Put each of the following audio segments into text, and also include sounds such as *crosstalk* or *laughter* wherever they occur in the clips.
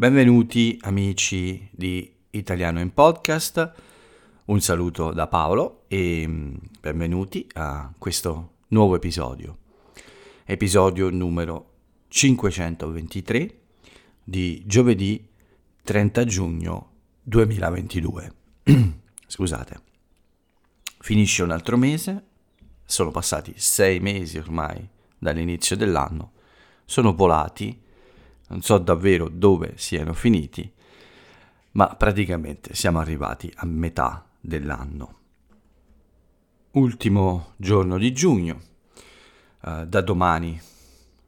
Benvenuti amici di Italiano in Podcast, un saluto da Paolo e mm, benvenuti a questo nuovo episodio, episodio numero 523 di giovedì 30 giugno 2022. *clears throat* Scusate, finisce un altro mese, sono passati sei mesi ormai dall'inizio dell'anno, sono volati, non so davvero dove siano finiti, ma praticamente siamo arrivati a metà dell'anno. Ultimo giorno di giugno, uh, da domani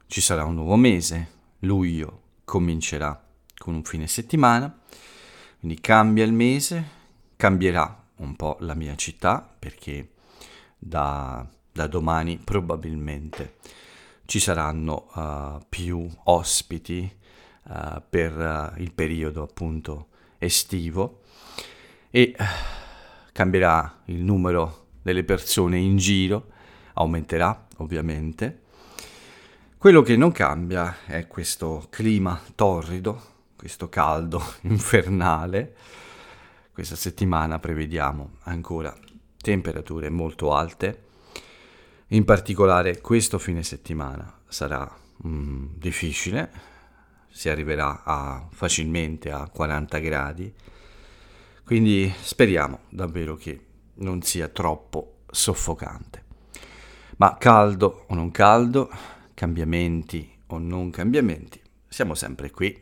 ci sarà un nuovo mese, luglio comincerà con un fine settimana, quindi cambia il mese, cambierà un po' la mia città perché da, da domani probabilmente ci saranno uh, più ospiti uh, per uh, il periodo appunto estivo e cambierà il numero delle persone in giro, aumenterà ovviamente. Quello che non cambia è questo clima torrido, questo caldo *laughs* infernale. Questa settimana prevediamo ancora temperature molto alte in particolare questo fine settimana sarà mm, difficile, si arriverà a, facilmente a 40 gradi, quindi speriamo davvero che non sia troppo soffocante. Ma caldo o non caldo, cambiamenti o non cambiamenti, siamo sempre qui.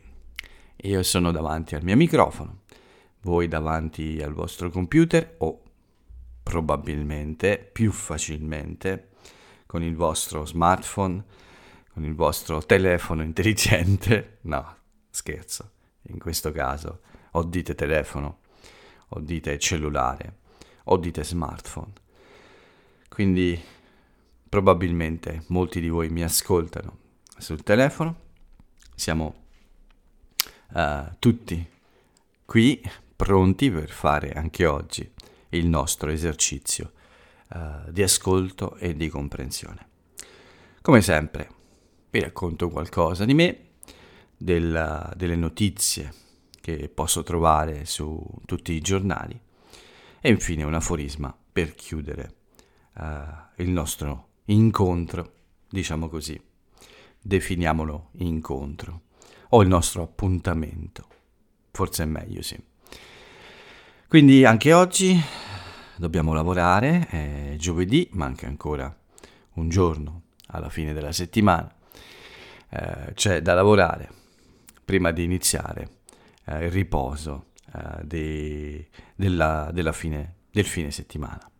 Io sono davanti al mio microfono, voi davanti al vostro computer o probabilmente più facilmente con il vostro smartphone, con il vostro telefono intelligente. *laughs* No, scherzo. In questo caso o dite telefono, o dite cellulare, o dite smartphone. Quindi probabilmente molti di voi mi ascoltano sul telefono. Siamo uh, tutti qui pronti per fare anche oggi il nostro esercizio uh, di ascolto e di comprensione. Come sempre, vi racconto qualcosa di me, della, delle notizie che posso trovare su tutti i giornali e infine un aforisma per chiudere uh, il nostro incontro, diciamo così, definiamolo incontro, o il nostro appuntamento, forse è meglio sì. Quindi anche oggi dobbiamo lavorare, è giovedì, manca ancora un giorno alla fine della settimana, eh, c'è da lavorare prima di iniziare eh, il riposo eh, de, della, della fine, del fine settimana.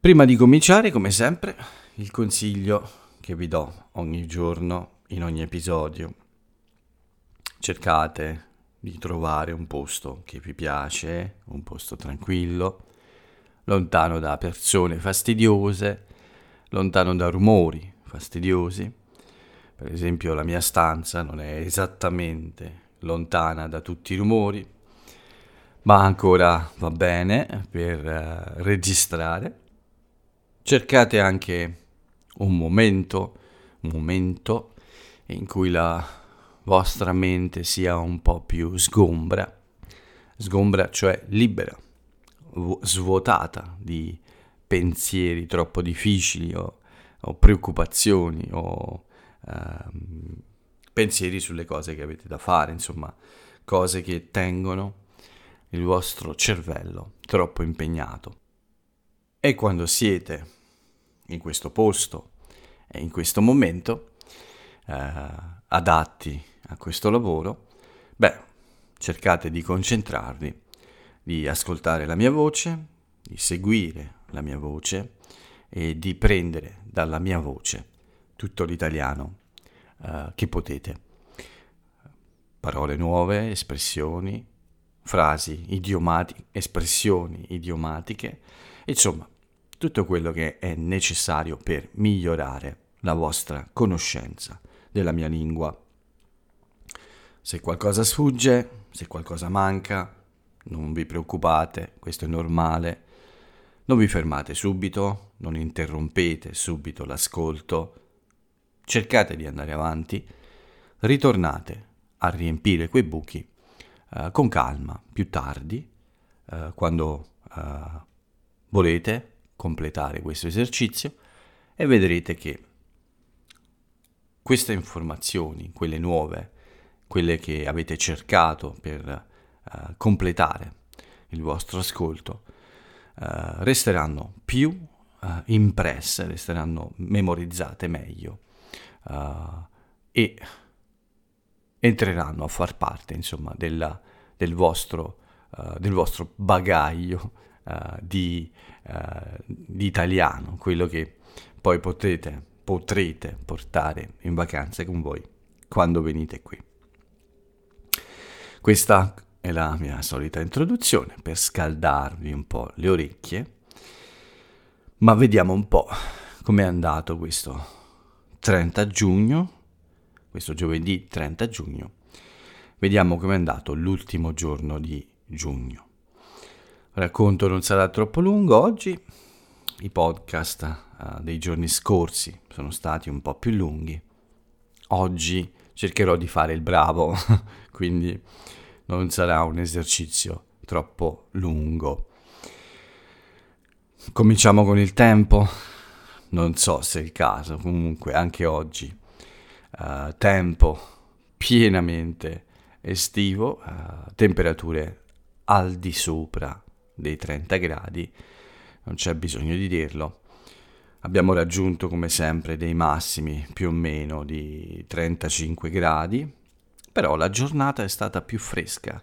Prima di cominciare, come sempre, il consiglio che vi do ogni giorno, in ogni episodio. Cercate di trovare un posto che vi piace, un posto tranquillo, lontano da persone fastidiose, lontano da rumori fastidiosi. Per esempio la mia stanza non è esattamente lontana da tutti i rumori, ma ancora va bene per uh, registrare. Cercate anche un momento, un momento in cui la vostra mente sia un po' più sgombra, sgombra cioè libera, svuotata di pensieri troppo difficili o, o preoccupazioni o ehm, pensieri sulle cose che avete da fare, insomma, cose che tengono il vostro cervello troppo impegnato. E quando siete in questo posto e in questo momento eh, adatti a questo lavoro, beh, cercate di concentrarvi, di ascoltare la mia voce, di seguire la mia voce e di prendere dalla mia voce tutto l'italiano uh, che potete. Parole nuove, espressioni, frasi idiomatiche, espressioni idiomatiche, insomma, tutto quello che è necessario per migliorare la vostra conoscenza della mia lingua se qualcosa sfugge, se qualcosa manca, non vi preoccupate, questo è normale. Non vi fermate subito, non interrompete subito l'ascolto. Cercate di andare avanti, ritornate a riempire quei buchi eh, con calma più tardi, eh, quando eh, volete completare questo esercizio e vedrete che queste informazioni, quelle nuove, quelle che avete cercato per uh, completare il vostro ascolto, uh, resteranno più uh, impresse, resteranno memorizzate meglio e entreranno a far parte, insomma, della, del, vostro, del, vostro, bagaglio di, di italiano, quello che poi potete potrete portare in vacanza con voi quando venite qui. Questa è la mia solita introduzione per scaldarvi un po' le orecchie, ma vediamo un po' com'è andato questo 30 giugno, questo giovedì 30 giugno. Vediamo com'è andato l'ultimo giorno di giugno. Il racconto non sarà troppo lungo oggi, i podcast uh, dei giorni scorsi sono stati un po' più lunghi. Oggi cercherò di fare il bravo, *laughs* quindi non sarà un esercizio troppo lungo. Cominciamo con il tempo? Non so se è il caso, comunque anche oggi uh, tempo pienamente estivo, uh, temperature al di sopra dei 30 gradi, non c'è bisogno di dirlo. Abbiamo raggiunto come sempre dei massimi più o meno di 35 gradi, però la giornata è stata più fresca.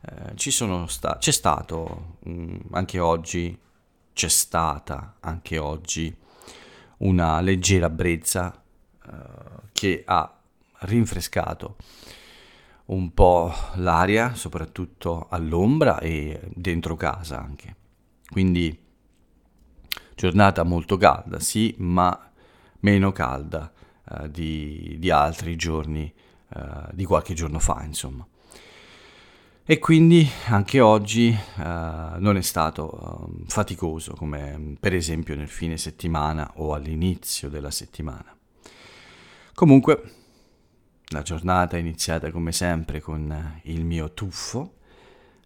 Eh, sta- c'è stato um, anche oggi, c'è stata anche oggi una leggera brezza eh, che ha rinfrescato un po' l'aria, soprattutto all'ombra e dentro casa anche. Quindi giornata molto calda, sì, ma meno calda eh, di, di, altri giorni, eh, di qualche giorno fa, insomma. E quindi anche oggi eh, non è stato ehm, faticoso come per esempio nel fine settimana o all'inizio della settimana. Comunque, la giornata è iniziata come sempre con il mio tuffo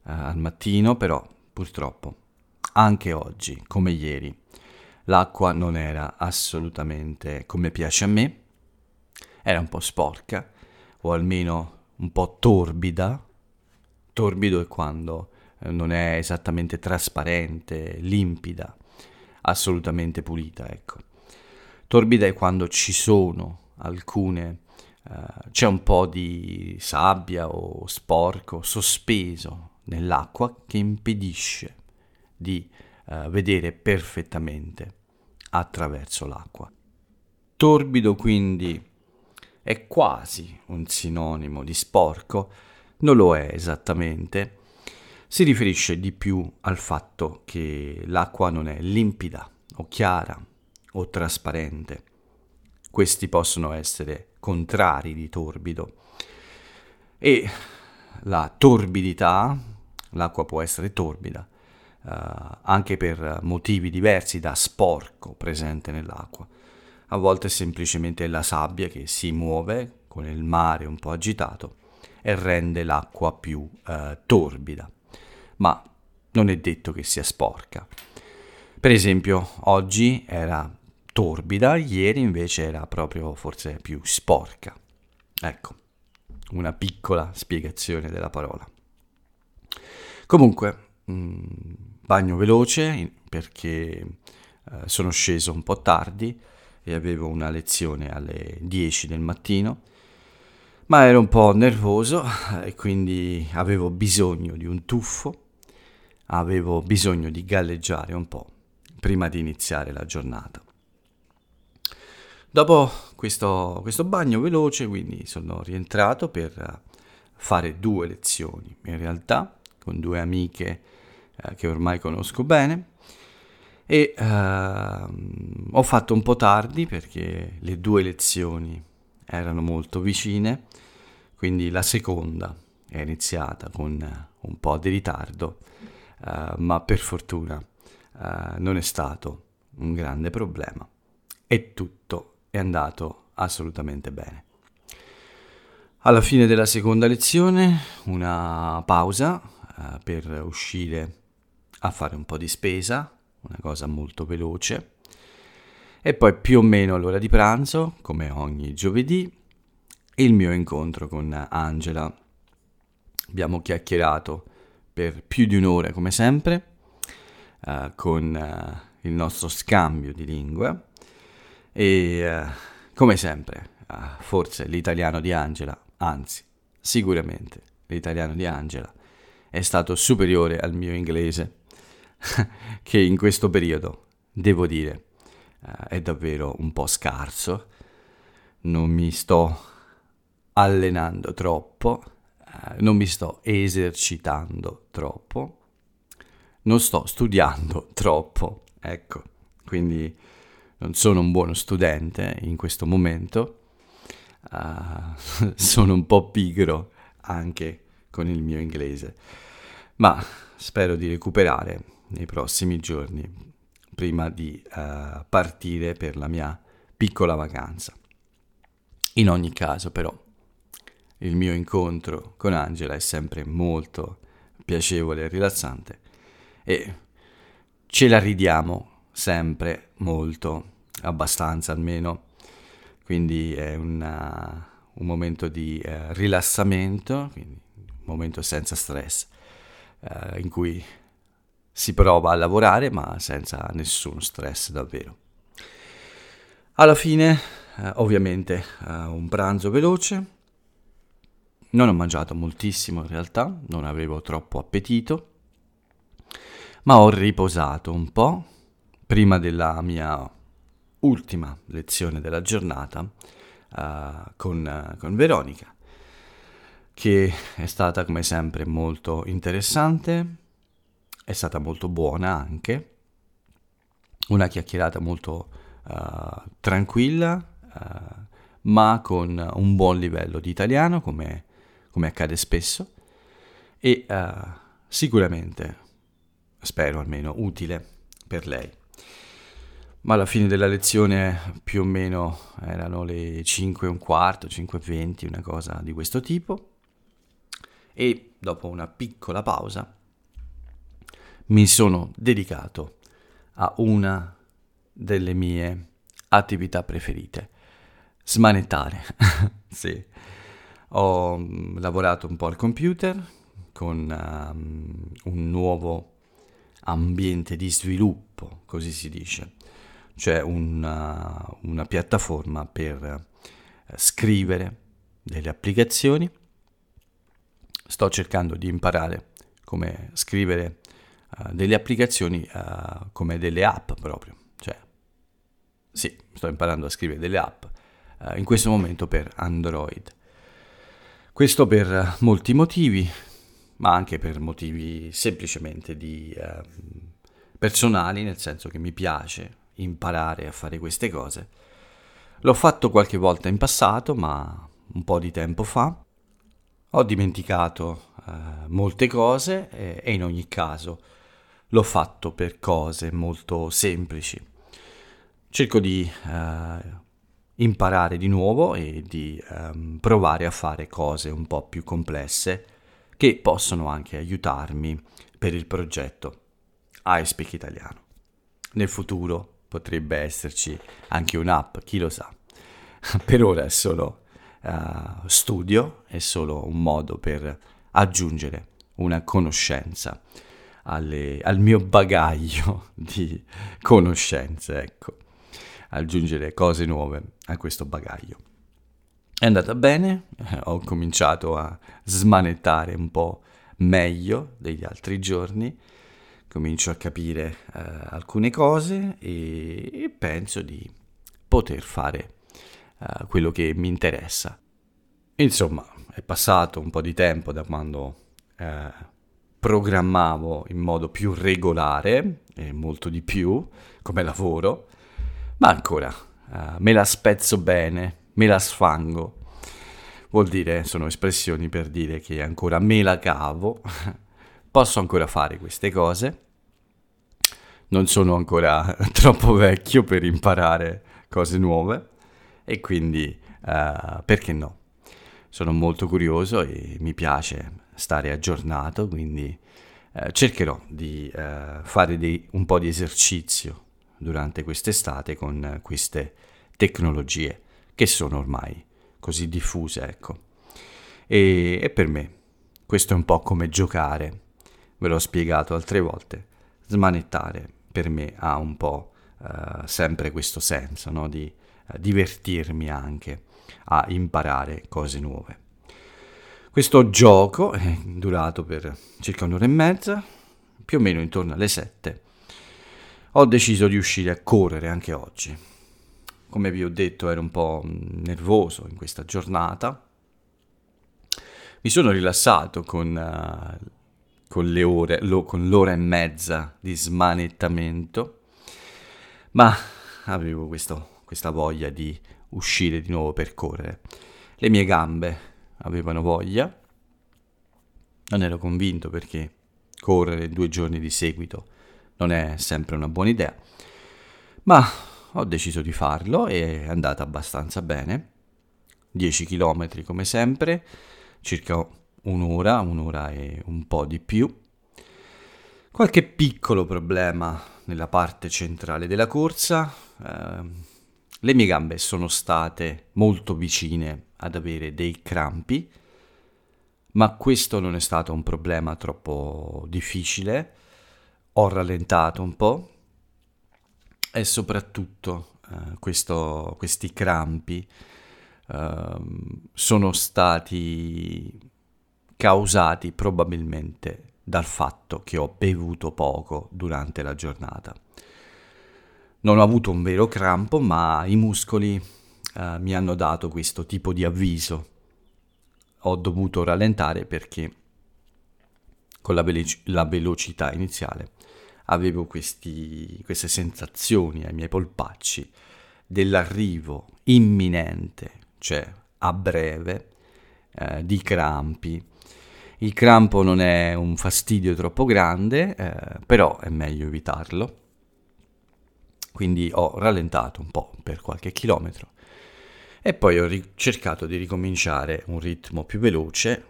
eh, al mattino, però purtroppo anche oggi, come ieri, L'acqua non era assolutamente come piace a me, era un po' sporca o almeno un po' torbida. Torbido è quando eh, non è esattamente trasparente, limpida, assolutamente pulita, ecco. Torbida è quando ci sono alcune Uh, c'è un po' di sabbia o sporco sospeso nell'acqua che impedisce di uh, vedere perfettamente attraverso l'acqua. Torbido quindi è quasi un sinonimo di sporco, non lo è esattamente, si riferisce di più al fatto che l'acqua non è limpida o chiara o trasparente. Questi possono essere contrari di torbido. E la torbidità, l'acqua può essere torbida, anche per motivi diversi da sporco presente nell'acqua. A volte è semplicemente la sabbia che si muove con il mare un po' agitato e rende l'acqua più uh, torbida, ma non è detto che sia sporca. Per esempio, oggi era torbida, ieri invece era proprio forse più sporca. Ecco, una piccola spiegazione della parola. Comunque, mh, mm, bagno veloce perché eh, sono sceso un po' tardi e avevo una lezione alle 10 del mattino, ma ero un po' nervoso e quindi avevo bisogno di un tuffo, avevo bisogno di galleggiare un po' prima di iniziare la giornata. Dopo questo, questo bagno veloce, quindi sono rientrato per fare due lezioni, in realtà con due amiche eh, che ormai conosco bene e eh, ho fatto un po' tardi perché le due lezioni erano molto vicine, quindi la seconda è iniziata con un po' di ritardo, eh, ma per fortuna eh, non è stato un grande problema e tutto è andato assolutamente bene. Alla fine della seconda lezione una pausa uh, per uscire a fare un po' di spesa, una cosa molto veloce. E poi più o meno all'ora di pranzo, come ogni giovedì, il mio incontro con Angela. Abbiamo chiacchierato per più di un'ora come sempre, uh, con uh, il nostro scambio di lingue e uh, come sempre, forse l'italiano di Angela, anzi sicuramente l'italiano di Angela, è stato superiore al mio inglese, *laughs* che in questo periodo, devo dire, è davvero un po' scarso. Non mi sto allenando troppo, eh, non mi sto esercitando troppo, non sto studiando *laughs* troppo, ecco, quindi non sono un buono studente in questo momento, uh, *laughs* sono un po' pigro anche con il mio inglese, ma spero di recuperare nei prossimi giorni prima di uh, partire per la mia piccola vacanza. In ogni caso però il mio incontro con Angela è sempre molto piacevole e rilassante e ce la ridiamo sempre molto, abbastanza almeno, quindi è una, un momento di eh, rilassamento, quindi un momento senza stress, eh, in cui si prova a lavorare ma senza nessun stress davvero. Alla fine, eh, ovviamente, eh, un pranzo veloce, non ho mangiato moltissimo in realtà, non avevo troppo appetito, ma ho riposato un po' prima della mia ultima lezione della giornata uh, con, uh, con Veronica, che è stata come sempre molto interessante, è stata molto buona anche, una chiacchierata molto uh, tranquilla, ma con un buon livello di italiano come come accade spesso, e uh, sicuramente, spero almeno, utile per lei. Ma alla fine della lezione più o meno erano le 5 e un quarto, 5 e 20, una cosa di questo tipo. E dopo una piccola pausa mi sono dedicato a una delle mie attività preferite, smanettare. *laughs* sì, ho mm, lavorato un po' al computer con um, un nuovo ambiente di sviluppo, così si dice, cioè una, una piattaforma per uh, scrivere delle applicazioni. Sto cercando di imparare come scrivere uh, delle applicazioni uh, come delle app proprio, cioè sì, sto imparando a scrivere delle app in questo momento per Android. Questo per molti motivi, ma anche per motivi semplicemente di, eh, personali, nel senso che mi piace imparare a fare queste cose. L'ho fatto qualche volta in passato, ma un po' di tempo fa. Ho dimenticato eh, molte cose e, e in ogni caso l'ho fatto per cose molto semplici. Cerco di eh, imparare di nuovo e di um, provare a fare cose un po' più complesse che possono anche aiutarmi per il progetto I Speak Italiano. Nel futuro potrebbe esserci anche un'app, chi lo sa. *laughs* per ora è solo uh, studio, è solo un modo per aggiungere una conoscenza alle, al mio bagaglio *laughs* di conoscenze, ecco aggiungere cose nuove a questo bagaglio. È andata bene, eh, ho cominciato a smanettare un po' meglio degli altri giorni, comincio a capire eh, alcune cose e, e, penso di poter fare eh, quello che mi interessa. Insomma, è passato un po' di tempo da quando eh, programmavo in modo più regolare e molto di più come lavoro ma ancora, uh, me la spezzo bene, me la sfango. Vuol dire, sono espressioni per dire che ancora me la cavo, *laughs* posso ancora fare queste cose, non sono ancora *laughs* troppo vecchio per imparare cose nuove e quindi uh, perché no? sono molto curioso e mi piace stare aggiornato, quindi eh, cercherò di eh, fare dei, un po' di esercizio durante quest'estate con queste tecnologie che sono ormai così diffuse, ecco. E, e per me questo è un po' come giocare, ve l'ho spiegato altre volte, smanettare per me ha un po' eh, sempre questo senso, no? di eh, divertirmi anche a imparare cose nuove. Questo gioco è durato per circa un'ora e mezza, più o meno intorno alle 7. Ho deciso di uscire a correre anche oggi. Come vi ho detto ero un po' nervoso in questa giornata. Mi sono rilassato con, uh, con, le ore, lo, con l'ora e mezza di smanettamento, ma avevo questo, questa voglia di uscire di nuovo per correre. Le mie gambe avevano voglia. Non ero convinto perché correre due giorni di seguito non è sempre una buona idea, ma ho deciso di farlo e è andata abbastanza bene. 10 km come sempre, circa un'ora, un'ora e un po' di più. Qualche piccolo problema nella parte centrale della corsa. Eh, le mie gambe sono state molto vicine ad avere dei crampi, ma questo non è stato un problema troppo difficile. Ho rallentato un po' e soprattutto eh, questo, questi crampi eh, sono stati causati probabilmente dal fatto che ho bevuto poco durante la giornata. Non ho avuto un vero crampo, ma i muscoli uh, mi hanno dato questo tipo di avviso. Ho dovuto rallentare perché con la, velo- la velocità iniziale avevo questi, queste sensazioni ai miei polpacci dell'arrivo imminente, cioè a breve, eh, di crampi. Il crampo non è un fastidio troppo grande, eh, però è meglio evitarlo quindi ho rallentato un po' per qualche chilometro e poi ho ri- cercato di ricominciare un ritmo più veloce,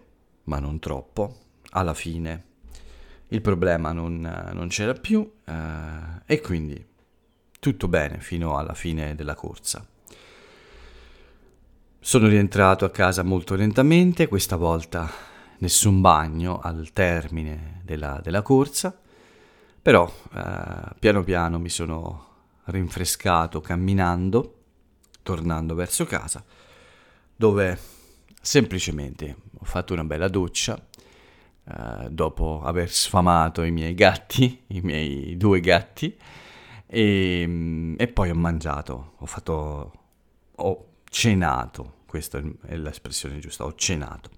ma non troppo. Alla fine il problema non, non c'era più eh, e quindi tutto bene fino alla fine della corsa. Sono rientrato a casa molto lentamente, questa volta nessun bagno al termine della, della corsa, però eh, piano piano mi sono rinfrescato camminando, tornando verso casa, dove semplicemente ho fatto una bella doccia eh, dopo aver sfamato i miei gatti, i miei due gatti, e, e poi ho mangiato, ho fatto, ho cenato, questa è l'espressione giusta, ho cenato.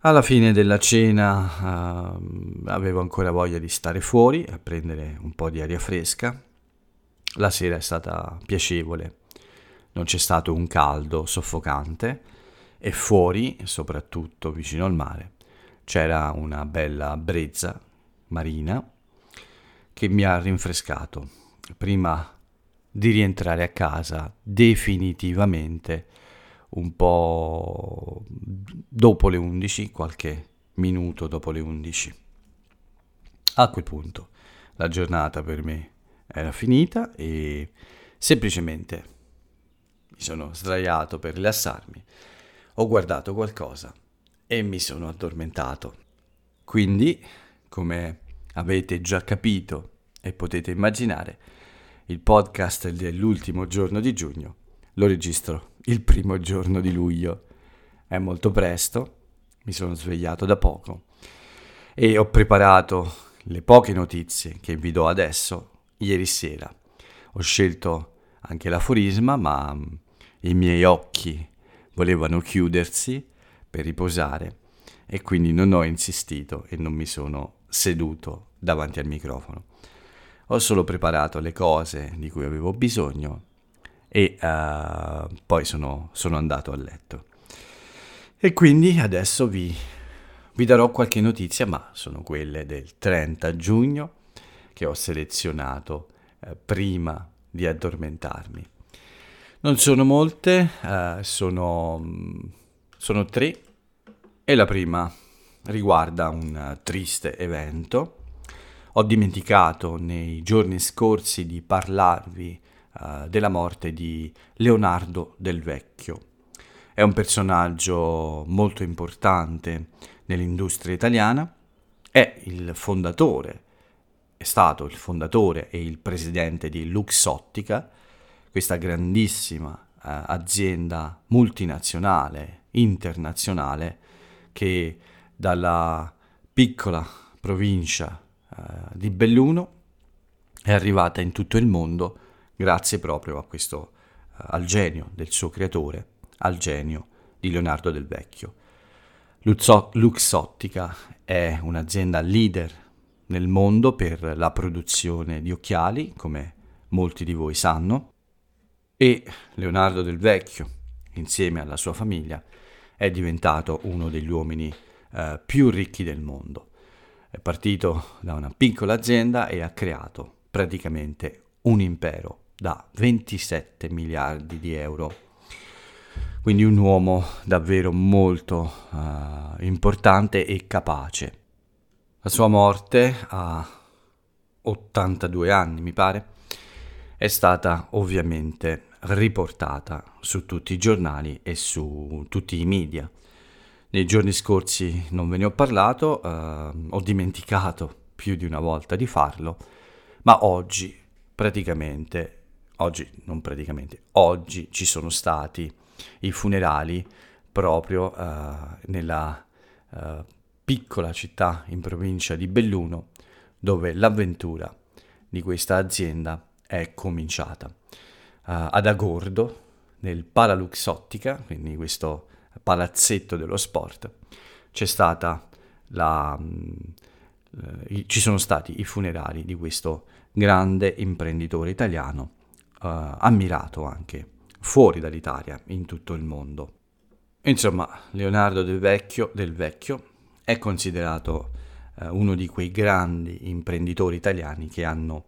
Alla fine della cena uh, avevo ancora voglia di stare fuori a prendere un po' di aria fresca la sera è stata piacevole, non c'è stato un caldo soffocante e fuori, soprattutto vicino al mare, c'era una bella brezza marina che mi ha rinfrescato prima di rientrare a casa definitivamente un po' dopo le 11, qualche minuto dopo le 11. A quel punto la giornata per me era finita e semplicemente mi sono sdraiato per rilassarmi, ho guardato qualcosa e mi sono addormentato. Quindi, come avete già capito e potete immaginare, il podcast dell'ultimo giorno di giugno lo registro il primo giorno di luglio. È molto presto, mi sono svegliato da poco e ho preparato le poche notizie che vi do adesso ieri sera. Ho scelto anche l'aforisma, ma mm, i miei occhi volevano chiudersi per riposare e quindi non ho insistito e non mi sono seduto davanti al microfono. Ho solo preparato le cose di cui avevo bisogno e uh, poi sono, sono, andato a letto. E quindi adesso vi, vi darò qualche notizia, ma sono quelle del 30 giugno che ho selezionato eh, prima di addormentarmi. Non sono molte, eh, sono mm, Sono tre e la prima riguarda un triste evento. Ho dimenticato nei giorni scorsi di parlarvi uh, della morte di Leonardo del Vecchio. È un personaggio molto importante nell'industria italiana, è il fondatore, è stato il fondatore e il presidente di Luxottica, questa grandissima uh, azienda multinazionale, internazionale, che dalla piccola provincia uh, di Belluno è arrivata in tutto il mondo grazie proprio a questo, uh, al genio del suo creatore, al genio di Leonardo del Vecchio. Luxottica è un'azienda leader nel mondo per la produzione di occhiali, come molti di voi sanno, e Leonardo del Vecchio, insieme alla sua famiglia, è diventato uno degli uomini eh, più ricchi del mondo. È partito da una piccola azienda e ha creato praticamente un impero da 27 miliardi di euro. Quindi un uomo davvero molto uh, importante e capace. La sua morte a 82 anni, mi pare, è stata ovviamente riportata su tutti i giornali e su tutti i media. Nei giorni scorsi non ve ne ho parlato, eh, ho dimenticato più di una volta di farlo, ma oggi praticamente, oggi non praticamente, oggi ci sono stati i funerali proprio eh, nella eh, piccola città in provincia di Belluno dove l'avventura di questa azienda è cominciata uh, ad Agordo, nel Palaluxottica, quindi questo palazzetto dello sport, c'è stata la, uh, ci sono stati i funerali di questo grande imprenditore italiano, uh, ammirato anche fuori dall'Italia, in tutto il mondo. Insomma, Leonardo del Vecchio, del Vecchio è considerato uh, uno di quei grandi imprenditori italiani che hanno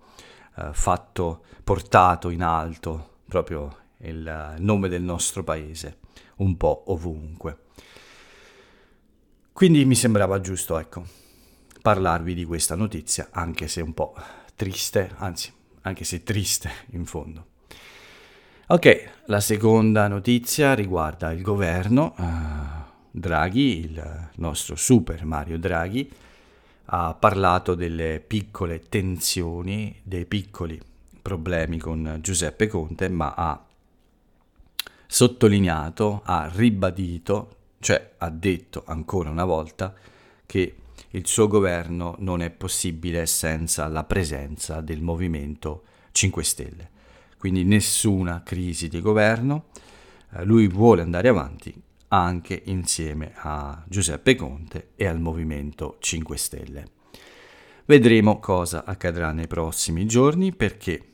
uh, fatto, portato in alto proprio il nome del nostro paese, un po' ovunque. Quindi mi sembrava giusto, ecco, parlarvi di questa notizia, anche se un po' triste, anzi, anche se triste in fondo. Ok, la seconda notizia riguarda il governo. Uh, Draghi, il nostro super Mario Draghi, ha parlato delle piccole tensioni, dei piccoli problemi con Giuseppe Conte, ma ha sottolineato, ha ribadito, cioè ha detto ancora una volta che il suo governo non è possibile senza la presenza del Movimento 5 Stelle. Quindi nessuna crisi di governo, eh, lui vuole andare avanti anche insieme a Giuseppe Conte e al Movimento 5 Stelle. Vedremo cosa accadrà nei prossimi giorni perché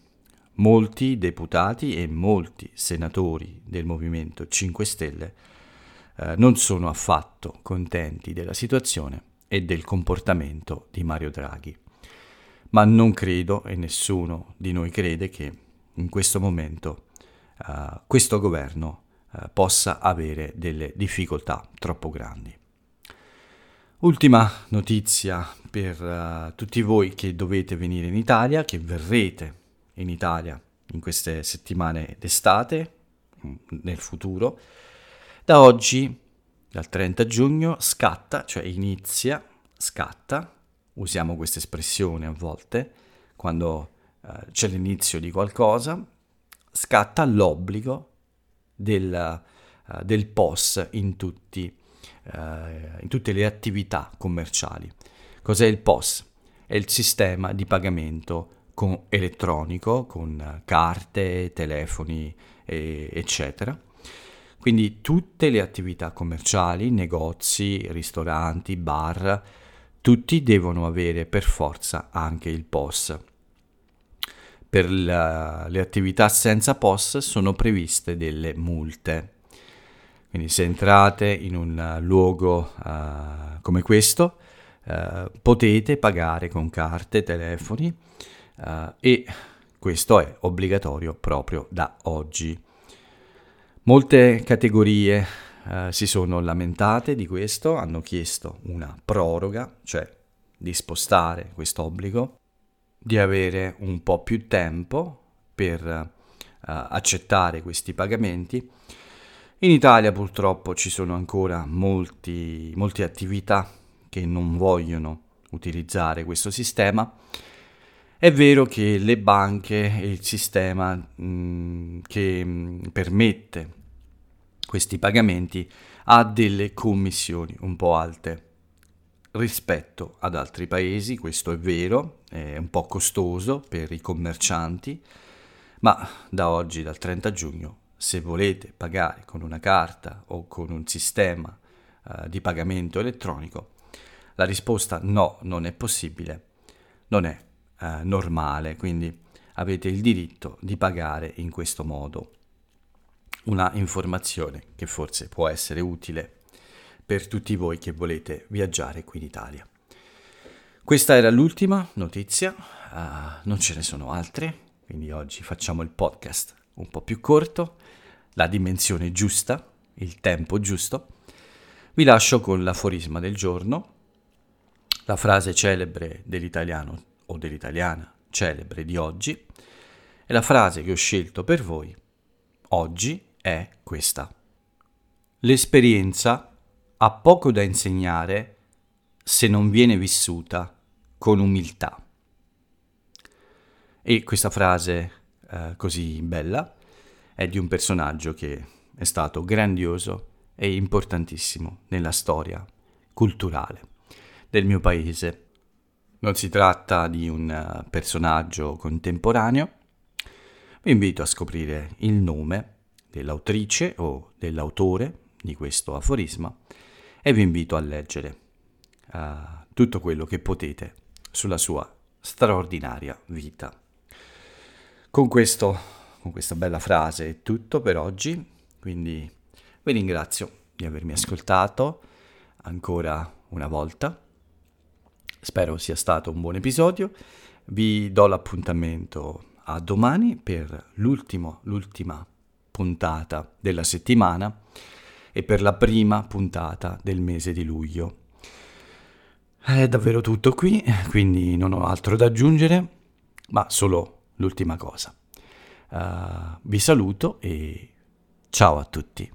molti deputati e molti senatori del Movimento 5 Stelle eh, non sono affatto contenti della situazione e del comportamento di Mario Draghi. Ma non credo, e nessuno di noi crede, che in questo momento eh, questo governo eh, possa avere delle difficoltà troppo grandi. Ultima notizia per uh, tutti voi che dovete venire in Italia, che verrete in Italia in queste settimane d'estate, mm, nel futuro. Da oggi, dal 30 giugno, scatta, cioè inizia, scatta, usiamo questa espressione a volte, quando eh, c'è l'inizio di qualcosa, scatta l'obbligo del, uh, del POS in, tutti, uh, in tutte le attività commerciali. Cos'è il POS? È il sistema di pagamento con, elettronico con carte, telefoni, e, eccetera. Quindi tutte le attività commerciali, negozi, ristoranti, bar, tutti devono avere per forza anche il POS. Per la, le attività senza POS sono previste delle multe. Quindi se entrate in un luogo uh, come questo, uh, potete pagare con carte, telefoni, uh, e questo è obbligatorio proprio da oggi. Molte categorie eh, si sono lamentate di questo, hanno chiesto una proroga, cioè di spostare questo obbligo, di avere un po' più tempo per eh, accettare questi pagamenti. In Italia purtroppo ci sono ancora molti, molte attività che non vogliono utilizzare questo sistema. È vero che le banche e il sistema mh, mm, che mh, mm, permette questi pagamenti ha delle commissioni un po' alte rispetto ad altri paesi, questo è vero, è un po' costoso per i commercianti, ma da oggi, dal 30 giugno, se volete pagare con una carta o con un sistema uh, di pagamento elettronico, la risposta no, non è possibile, non è uh, normale, quindi avete il diritto di pagare in questo modo. Una informazione che forse può essere utile per tutti voi che volete viaggiare qui in Italia. Questa era l'ultima notizia, uh, non ce ne sono altre, quindi oggi facciamo il podcast un po' più corto, la dimensione giusta, il tempo giusto. Vi lascio con l'aforisma del giorno, la frase celebre dell'italiano o dell'italiana celebre di oggi e la frase che ho scelto per voi oggi è questa. L'esperienza ha poco da insegnare se non viene vissuta con umiltà. E questa frase eh, così bella è di un personaggio che è stato grandioso e importantissimo nella storia culturale del mio paese. Non si tratta di un eh, personaggio contemporaneo. Vi invito a scoprire il nome dell'autrice o dell'autore di questo aforisma e vi invito a leggere uh, tutto quello che potete sulla sua straordinaria vita. Con, questo, con questa bella frase è tutto per oggi, quindi vi ringrazio di avermi ascoltato ancora una volta. Spero sia stato un buon episodio. Vi do l'appuntamento a domani per l'ultima puntata della settimana e per la prima puntata del mese di luglio. È davvero tutto qui, quindi non ho altro da aggiungere, ma solo l'ultima cosa. Uh, vi saluto e ciao a tutti.